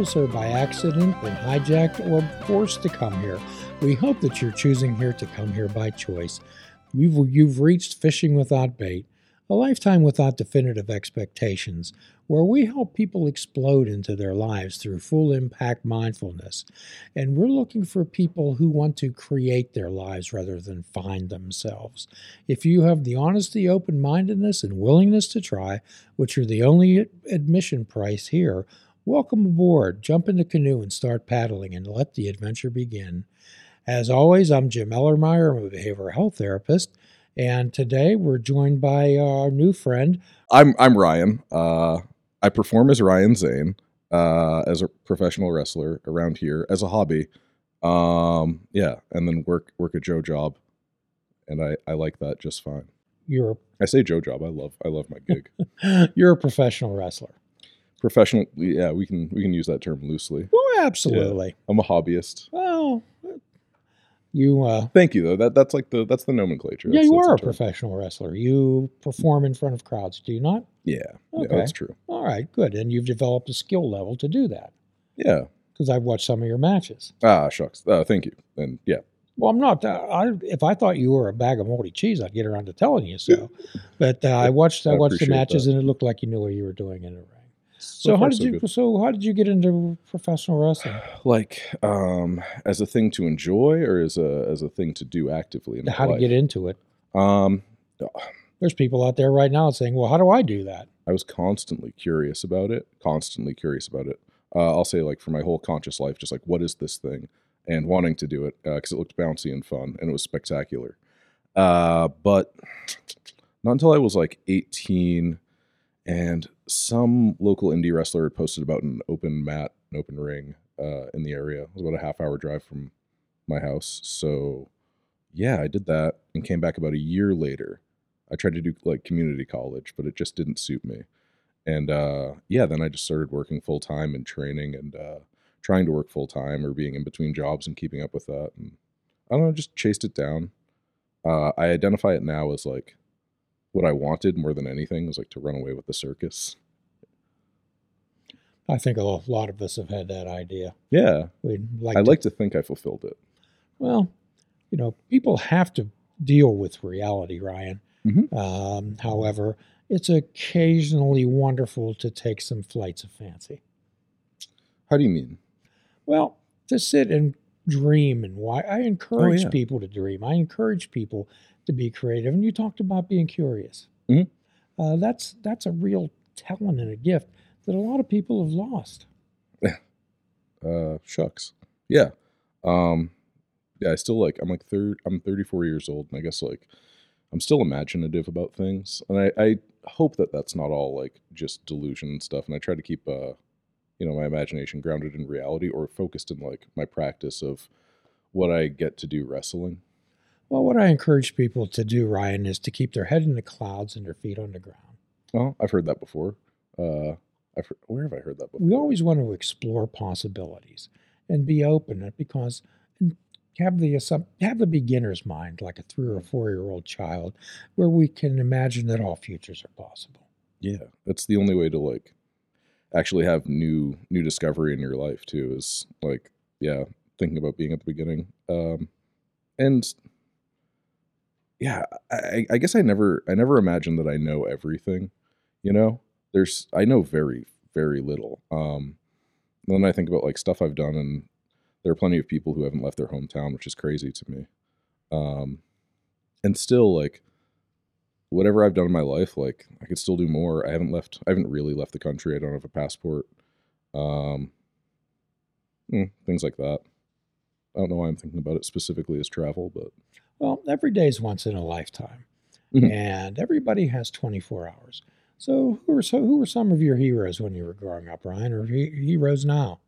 or by accident, been hijacked, or forced to come here. We hope that you're choosing here to come here by choice. You've, you've reached Fishing Without Bait, a lifetime without definitive expectations, where we help people explode into their lives through full impact mindfulness. And we're looking for people who want to create their lives rather than find themselves. If you have the honesty, open mindedness, and willingness to try, which are the only admission price here, welcome aboard. Jump in the canoe and start paddling and let the adventure begin. As always, I'm Jim Ellermeyer. I'm a behavioral health therapist. And today we're joined by our new friend. I'm I'm Ryan. Uh, I perform as Ryan Zane uh, as a professional wrestler around here as a hobby. Um, yeah, and then work work a Joe job, and I I like that just fine. You're I say Joe job. I love I love my gig. you're a professional wrestler. Professional, yeah, we can we can use that term loosely. Well, absolutely. Yeah, I'm a hobbyist. Well, you uh, thank you though. That that's like the that's the nomenclature. Yeah, that's, you that's are a professional wrestler. You perform in front of crowds, do you not? Yeah, okay. yeah, that's true. All right, good. And you've developed a skill level to do that. Yeah, because I've watched some of your matches. Ah, shucks. Uh, thank you. And yeah. Well, I'm not. Uh, I, if I thought you were a bag of moldy cheese, I'd get around to telling you so. but uh, I watched. I, I watched the matches, that. and it looked like you knew what you were doing in the So, so how did so you? Good. So how did you get into professional wrestling? Like um, as a thing to enjoy, or as a as a thing to do actively? how to life? get into it? Um, there's people out there right now saying, "Well, how do I do that?" I was constantly curious about it. Constantly curious about it. Uh, I'll say like for my whole conscious life, just like what is this thing, and wanting to do it because uh, it looked bouncy and fun and it was spectacular. Uh, but not until I was like 18 and some local indie wrestler had posted about an open mat, an open ring uh, in the area. It was about a half hour drive from my house. So, yeah, I did that and came back about a year later. I tried to do like community college, but it just didn't suit me. And uh, yeah, then I just started working full time and training and uh, trying to work full time or being in between jobs and keeping up with that. And I don't know, just chased it down. Uh, I identify it now as like what I wanted more than anything was like to run away with the circus. I think a lot of us have had that idea. Yeah. We'd like I to, like to think I fulfilled it. Well, you know, people have to deal with reality, Ryan. Mm-hmm. Um, however, it's occasionally wonderful to take some flights of fancy. How do you mean? Well, to sit and dream and why I encourage oh, yeah. people to dream. I encourage people to be creative. And you talked about being curious. Mm-hmm. Uh, that's that's a real talent and a gift that a lot of people have lost. uh, shucks. Yeah. Um, yeah, I still like, I'm like, third, I'm 34 years old, and I guess like, I'm still imaginative about things. And I, I hope that that's not all like just delusion and stuff. And I try to keep, uh, you know, my imagination grounded in reality or focused in like my practice of what I get to do wrestling. Well, what I encourage people to do, Ryan, is to keep their head in the clouds and their feet on the ground. Well, I've heard that before. Uh, I've heard, where have I heard that before? We always want to explore possibilities and be open because have the have the beginner's mind, like a three or four year old child, where we can imagine that all futures are possible. Yeah, that's the only way to like actually have new new discovery in your life too. Is like yeah, thinking about being at the beginning. Um, and yeah, I, I guess I never I never imagined that I know everything. You know, there's I know very very little. Um, then I think about like stuff I've done, and there are plenty of people who haven't left their hometown, which is crazy to me. Um, and still like whatever I've done in my life, like I could still do more. I haven't left. I haven't really left the country. I don't have a passport. Um, mm, things like that. I don't know why I'm thinking about it specifically as travel, but well, every day is once in a lifetime, mm-hmm. and everybody has 24 hours. So, who were so who were some of your heroes when you were growing up, Ryan, or he, heroes now?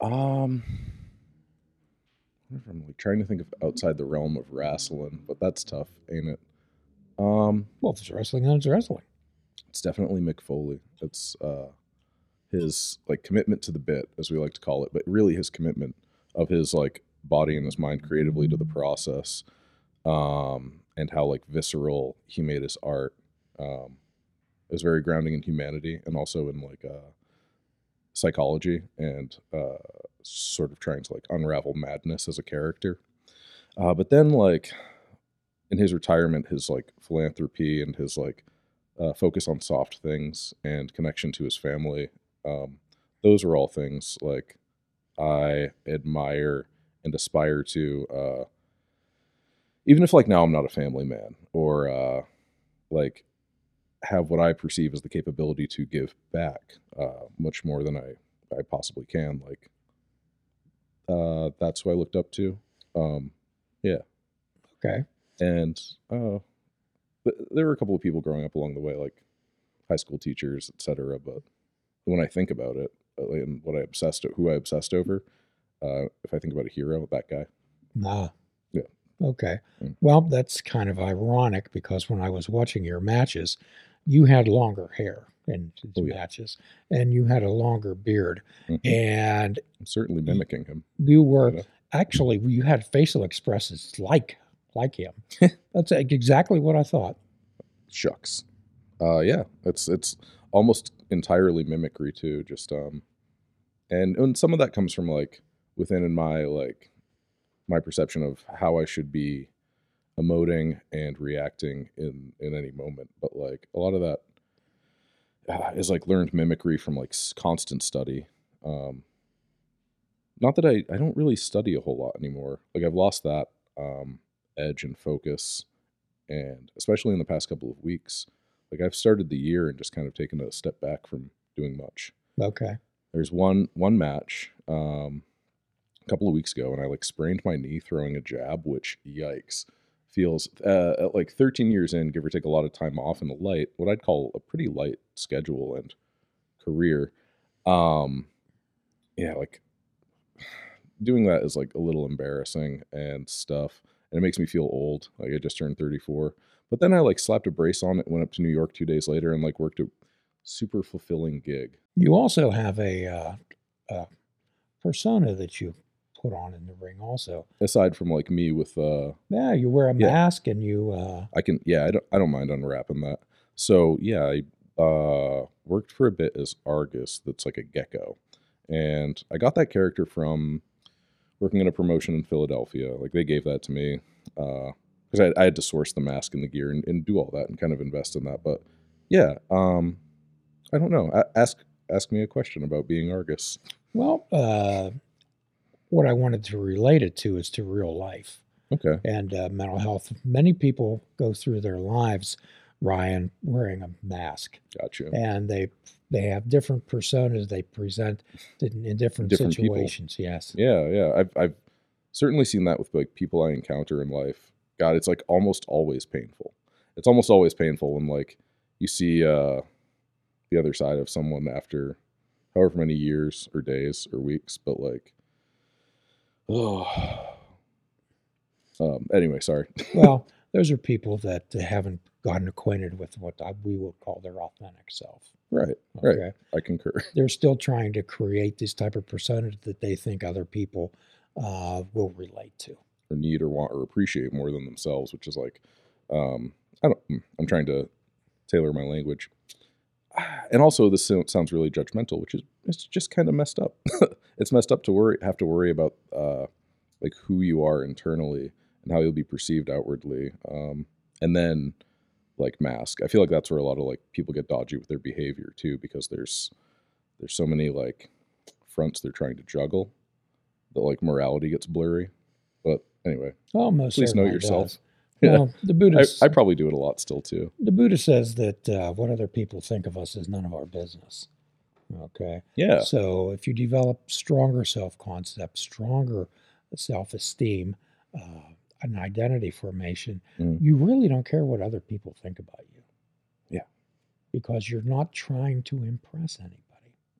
Um, I'm like trying to think of outside the realm of wrestling, but that's tough, ain't it? Um, well, if it's wrestling, then it's wrestling. It's definitely Mick Foley. It's uh, his like commitment to the bit, as we like to call it, but really his commitment of his like body and his mind creatively to the process um, and how like visceral he made his art um, is very grounding in humanity and also in like uh, psychology and uh, sort of trying to like unravel madness as a character. Uh, but then like in his retirement, his like philanthropy and his like uh, focus on soft things and connection to his family, um, those are all things like I admire and aspire to. Uh, even if like now I'm not a family man or uh, like have what I perceive as the capability to give back uh, much more than I I possibly can. Like uh, that's who I looked up to. Um, yeah. Okay. And uh, but there were a couple of people growing up along the way, like high school teachers, etc. But when I think about it, uh, and what I obsessed, who I obsessed over, uh, if I think about a hero, that guy. Ah. Okay. Mm. Well, that's kind of ironic because when I was watching your matches, you had longer hair in Oh, yeah. matches, and you had a longer beard, Mhm. and I'm certainly mimicking him. you were Yeah. actually you had facial expressions like like him. that's exactly what I thought. Shucks. Uh, yeah, it's it's almost entirely mimicry too. Just um, and and some of that comes from like within in my like my perception of how I should be emoting and reacting in in any moment. But like a lot of that uh, is like learned mimicry from like constant study. Um, not that I I don't really study a whole lot anymore. Like I've lost that um, edge and focus, and especially in the past couple of weeks, like I've started the year and just kind of taken a step back from doing much Okay. there's one one match um a couple of weeks ago and i like sprained my knee throwing a jab which yikes feels uh, at like 13 years in give or take a lot of time off in the light what i'd call a pretty light schedule and career. Um yeah like doing that is like a little embarrassing and stuff and it makes me feel old like i just turned 34 but then i like slapped a brace on it went up to new york two days later and like worked a super fulfilling gig. You also have a, uh, a persona that you put on in the ring. Also, aside from like me with uh yeah, you wear a Yeah. mask and you. Uh, I can yeah, I don't I don't mind unwrapping that. So yeah, I uh worked for a bit as Argus that's like a gecko. And I got that character from working in a promotion in Philadelphia. Like they gave that to me. Uh because I, I had to source the mask and the gear and, and do all that and kind of invest in that. But yeah, um I don't know. A- ask ask me a question about being Argus. well, uh, what I wanted to relate it to is to real life. Okay. and uh, mental health. Many people go through their lives, Ryan, wearing a mask, Gotcha. and they they have different personas they present in, in different, Different people. situations. Yes. Yeah, yeah. I've I've certainly seen that with like people I encounter in life. God, it's like almost always painful. It's almost always painful when like you see uh the other side of someone after however many years or days or weeks, but like oh um anyway, sorry. Well, those are people that haven't gotten acquainted with what we would call their authentic self. right, right. I concur. They're still trying to create this type of persona that they think other people uh, will relate to. or need or want or appreciate more than themselves, which is like, um, I don't, mm, I'm trying to tailor my language. And also, this sounds really judgmental, which is it's just kind of messed up. it's messed up to worry, have to worry about uh, like who you are internally and how you'll be perceived outwardly, um, and then like mask. I feel like that's where a lot of like people get dodgy with their behavior too, because there's there's so many like fronts they're trying to juggle that like morality gets blurry. But anyway, Almost. Please know yourself. does. Yeah. Well, the I, I probably do it a lot still too. the Buddha says that uh, what other people think of us is none of our business. Okay. Yeah. So if you develop stronger self concept, stronger self esteem, uh, an identity formation, Mhm. you really don't care what other people think about you. Yeah. Because you're not trying to impress anybody.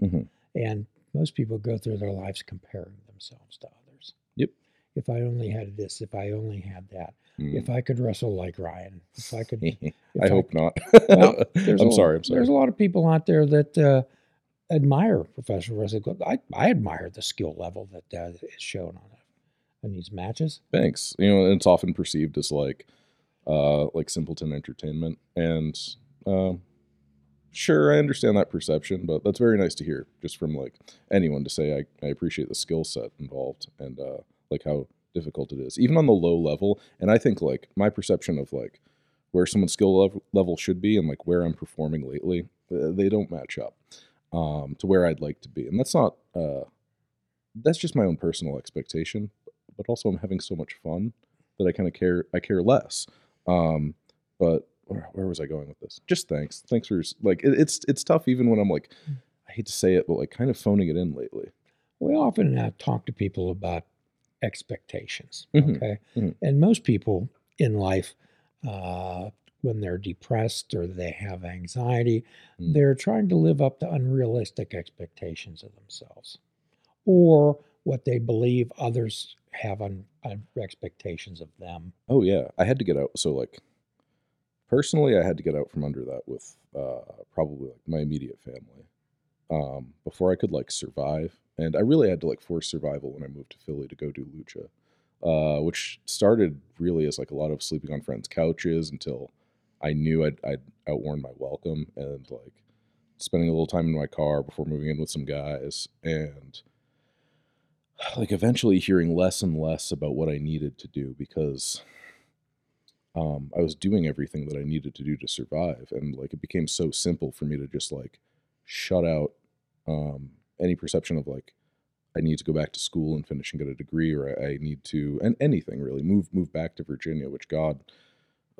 Mhm. And most people go through their lives comparing themselves to others. Yep. If I only had this, if I only had that, if Mm. I could wrestle like Ryan, if I could. if I hope not. Well, I'm a- sorry. I'm sorry. There's a lot of people out there that uh, admire professional wrestling. I, I admire the skill level that uh, is shown on it in these matches. Thanks. You know, it's often perceived as like, uh, like simpleton entertainment, and um, sure, I understand that perception, but that's very nice to hear just from like anyone to say I, I appreciate the skill set involved and uh, like how difficult it is, even on the low level. And I think like my perception of like where someone's skill level, level should be and like where I'm performing lately, uh, they don't match up um, to where I'd like to be. And that's not, uh, that's just my own personal expectation, but also I'm having so much fun that I kind of care, I care less. Um, but where, where, was I going with this? Just thanks. Thanks for like, it, it's, it's tough even when I'm like, I hate to say it, but like kind of phoning it in lately. We often uh, talk to people about expectations. Mm-hmm. Okay. Mm-hmm. And most people in life, uh, when they're depressed or they have anxiety, mm. they're trying to live up to unrealistic expectations of themselves or what they believe others have on, on expectations of them. Oh, yeah. I had to get out. So, like, personally, I had to get out from under that with uh, probably like my immediate family um, before I could like survive and I really had to like force survival when I moved to Philly to go do lucha, uh, which started really as like a lot of sleeping on friends' couches until I knew I'd, I'd outworn my welcome and like spending a little time in my car before moving in with some guys and like eventually hearing less and less about what I needed to do because um, I was doing everything that I needed to do to survive. And like it became so simple for me to just like shut out um, any perception of like I need to go back to school and finish and get a degree, or I, I need to, and anything really, move move back to Virginia, which God,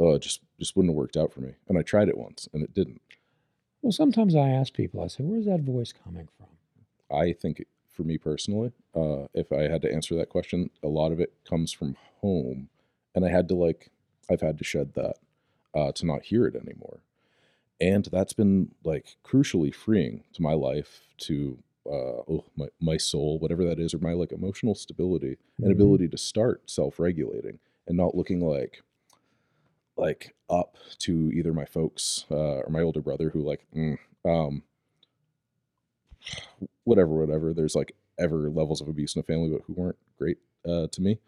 uh, just just wouldn't have worked out for me. And I tried it once, and it didn't. Well, sometimes I ask people, I say, "Where's that voice coming from?" I think, for me personally, uh, if I had to answer that question, a lot of it comes from home, and I had to like, I've had to shed that uh, to not hear it anymore, and that's been like crucially freeing to my life to uh, oh, my, my soul, whatever that is, or my like emotional stability mm-hmm. and ability to start self-regulating and not looking like like up to either my folks uh, or my older brother who like mm, um whatever whatever there's like ever levels of abuse in a family but who weren't great uh, to me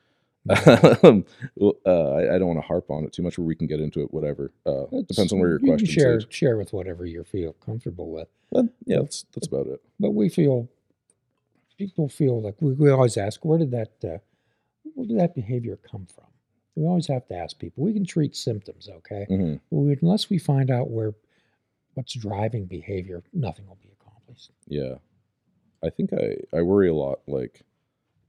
um, uh, I, I, don't want to harp on it too much, where we can get into it. Whatever uh, depends on where your you question share is. share with whatever you feel comfortable with. But, yeah, that's that's about it. But we feel people feel like we, we always ask, where did that uh, where did that behavior come from? We always have to ask people. We can treat symptoms, okay, mm-hmm. we, unless we find out where what's driving behavior, nothing will be accomplished. Yeah, I think I I worry a lot, like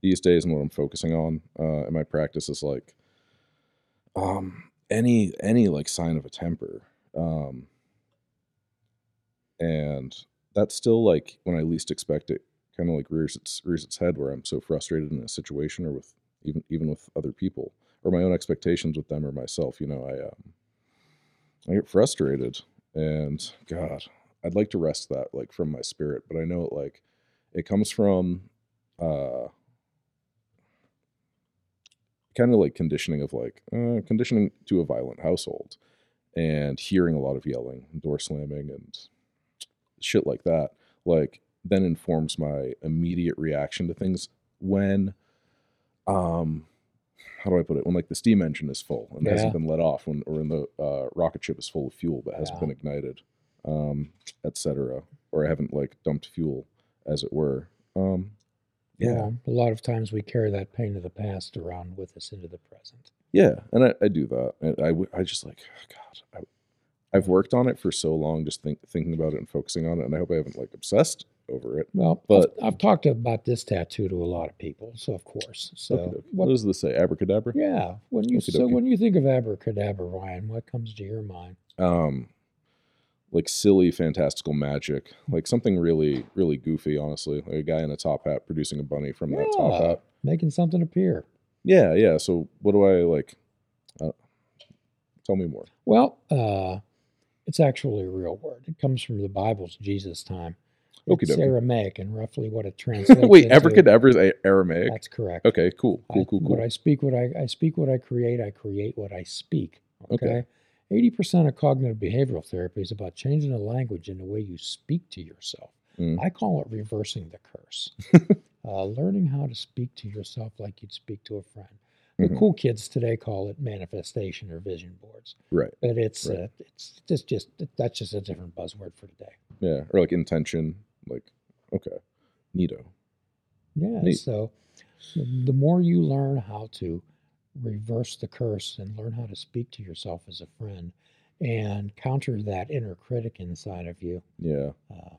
these days and what I'm focusing on uh, in my practice is like um, any any like sign of a temper. Um, and that's still like when I least expect it, kind of like rears its rears its head where I'm so frustrated in a situation or with even even with other people or my own expectations with them or myself. You know, I um, I get frustrated and God, I'd like to wrest that like from my spirit, but I know it like it comes from uh kind of like conditioning of like uh, conditioning to a violent household and hearing a lot of yelling door slamming and shit like that like then informs my immediate reaction to things when um how do I put it? When like the steam engine is full and yeah. hasn't been let off, when or when the uh, rocket ship is full of fuel but hasn't yeah. been ignited, um, etc. Or I haven't like dumped fuel, as it were. Um, yeah. a lot of times we carry that pain of the past around with us into the present. Yeah, and I, I do that. And I, I just like, oh God, I, have worked on it for so long, just think, thinking about it and focusing on it, and I hope I haven't like obsessed over it. Well, but I've, I've talked about this tattoo to a lot of people, so of course. So what, what, does this say? Abracadabra. Yeah. When you so when you think of abracadabra, Ryan, what comes to your mind? Um, like silly fantastical magic, like something really really goofy. Honestly, like a guy in a top hat producing a bunny from that top hat, making something appear. Yeah, yeah. So what do I like? Uh, tell me more. Well, uh, it's actually a real word. It comes from the Bible's Jesus time. It's Okey-dokey. Aramaic and roughly what it translates. Wait, into. ever is Aramaic. That's correct. Okay, cool, cool, cool, cool. What I speak, what I, I speak, what I create. I create what I speak. Okay. okay. 80% of cognitive behavioral therapy is about changing the language in the way you speak to yourself. Mm. I call it reversing the curse. uh, learning how to speak to yourself like you'd speak to a friend. The Mhm. cool kids today call it manifestation or vision boards, Right. but it's Right. uh, it's just just that's just a different buzzword for today. Yeah. Or like intention. Like, okay. Neato. Yeah. Neat. So the more you learn how to reverse the curse and learn how to speak to yourself as a friend and counter that inner critic inside of you, Yeah. uh,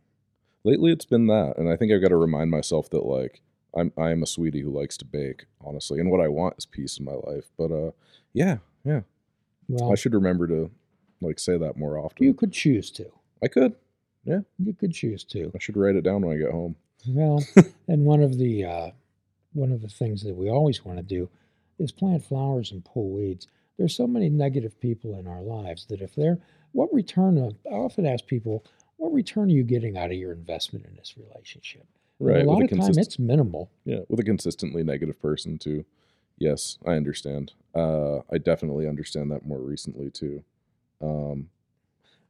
Lately, it's been that, and I think I've got to remind myself that like I'm I am a sweetie who likes to bake, honestly, and what I want is peace in my life. But uh, yeah, yeah, well, I should remember to like say that more often. you could choose to. I could. Yeah, you could choose to. I should write it down when I get home. Well, and one of the uh, one of the things that we always want to do is plant flowers and pull weeds. There's so many negative people in our lives that if they're what return of I often ask people, what return are you getting out of your investment in this relationship? And Right. A lot of a time it's minimal. yeah, with a consistently negative person too. Yes, I understand. Uh, I definitely understand that more recently too. Um,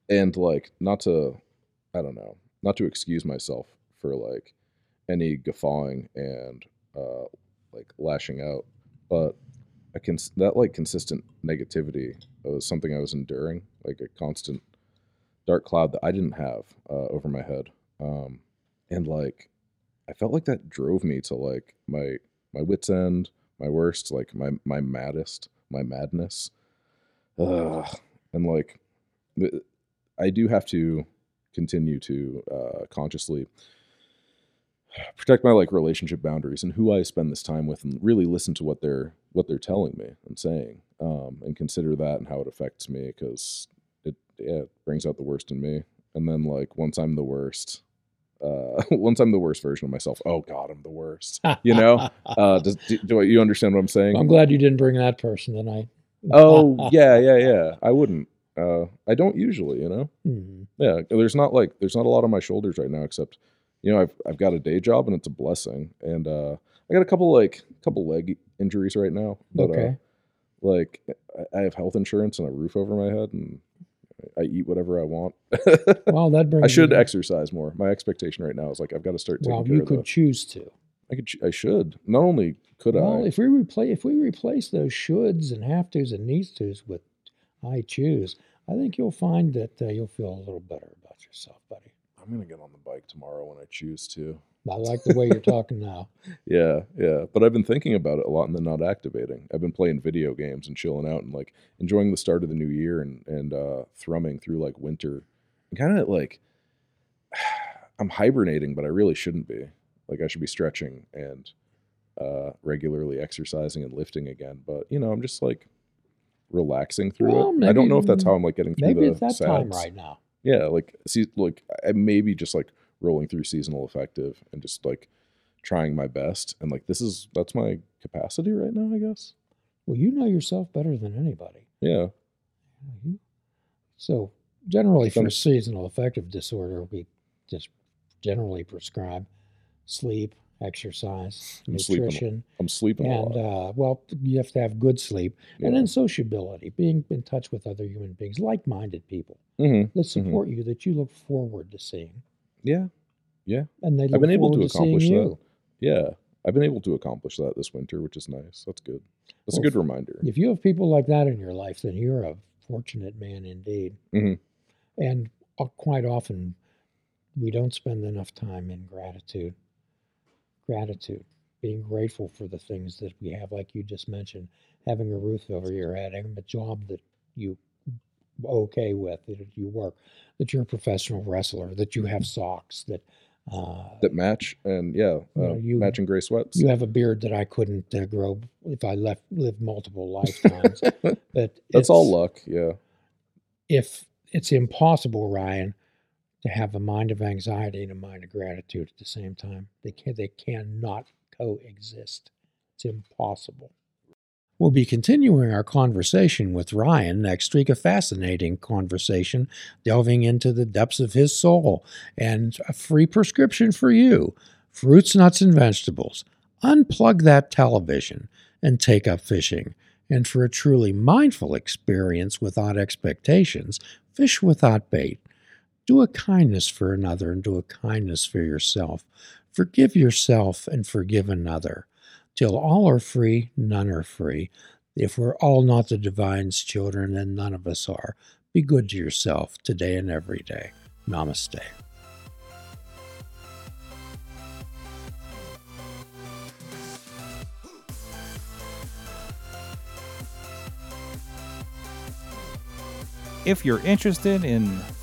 and like not to, I don't know, not to excuse myself for like any guffawing and uh, like lashing out, but I can that like consistent negativity was something I was enduring, like a constant dark cloud that I didn't have uh, over my head, um, and like I felt like that drove me to like my my wits end, my worst, like my my maddest, my madness. Ugh. And like I do have to continue to uh, consciously protect my like relationship boundaries and who I spend this time with and really listen to what they're what they're telling me and saying um, and consider that and how it affects me because it yeah, it brings out the worst in me. And then like once I'm the worst uh, once I'm the worst version of myself oh god I'm the worst you know? Uh, does, do, do you understand what I'm saying? I'm glad you didn't bring that person tonight. oh yeah yeah yeah. I wouldn't uh, I don't usually you know Hmm. yeah there's not like there's not a lot on my shoulders right now except you know i've, I've got a day job and it's a blessing and uh i got a couple like couple leg injuries right now but Okay. uh like I- have health insurance and a roof over my head and i eat whatever i want Well, that brings i should exercise more my expectation right now is like i've got to start taking Well, you could the, choose to. i could i should not only could Well, i if we replace if we replace those shoulds and have tos and needs tos with I choose, I think you'll find that uh, you'll feel a little better about yourself, buddy. i'm gonna get on the bike tomorrow when i choose to I like the way you're talking now. Yeah, yeah. But I've been thinking about it a lot and then not activating. I've been playing video games and chilling out and like enjoying the start of the new year and and uh thrumming through like winter. And kind of like I'm hibernating, but I really shouldn't be. Like I should be stretching and uh regularly exercising and lifting again. But you know, I'm just like relaxing through Well, it. I don't know if that's how I'm like getting through Maybe the it's that time right now. Yeah, like see, like maybe just like rolling through seasonal affective and just like trying my best. And like this is that's my capacity right now, I guess. Well, you know yourself better than anybody. Yeah, So generally for seasonal affective disorder, we just generally prescribe sleep, exercise, I'm sleeping nutrition, I'm sleeping a and lot. uh, well, you have to have good sleep, and Yeah. then sociability, being in touch with other human beings, like-minded people Mhm. that support you, that you look forward to seeing, Yeah, Yeah. and they look I've been able to seeing accomplish you. that. Yeah, I've been able to accomplish that this winter, which is nice. That's good. That's Well, a good reminder. If you have people like that in your life, then you're a fortunate man indeed. Mhm. And uh, quite often, we don't spend enough time in gratitude. Gratitude, being grateful for the things that we have, like you just mentioned, having a roof over your head, having a job that you okay with, that you work, that you're a professional wrestler, that you have socks, that uh, That match and yeah, You uh, know, you- matching gray sweats. you have a beard that I couldn't uh, grow if I left lived multiple lifetimes. but That's all luck. Yeah, if it's impossible, Ryan, to have a mind of anxiety and a mind of gratitude at the same time. They can they cannot coexist. It's impossible. We'll be continuing our conversation with Ryan next week, a fascinating conversation delving into the depths of his soul and a free prescription for you fruits, nuts, and vegetables. Unplug that television and take up fishing. And for a truly mindful experience without expectations, fish without bait. Do a kindness for another and do a kindness for yourself. Forgive yourself and forgive another. Till all are free, none are free. If we're all not the divine's children, then none of us are. Be good to yourself today and every day. Namaste. If you're interested in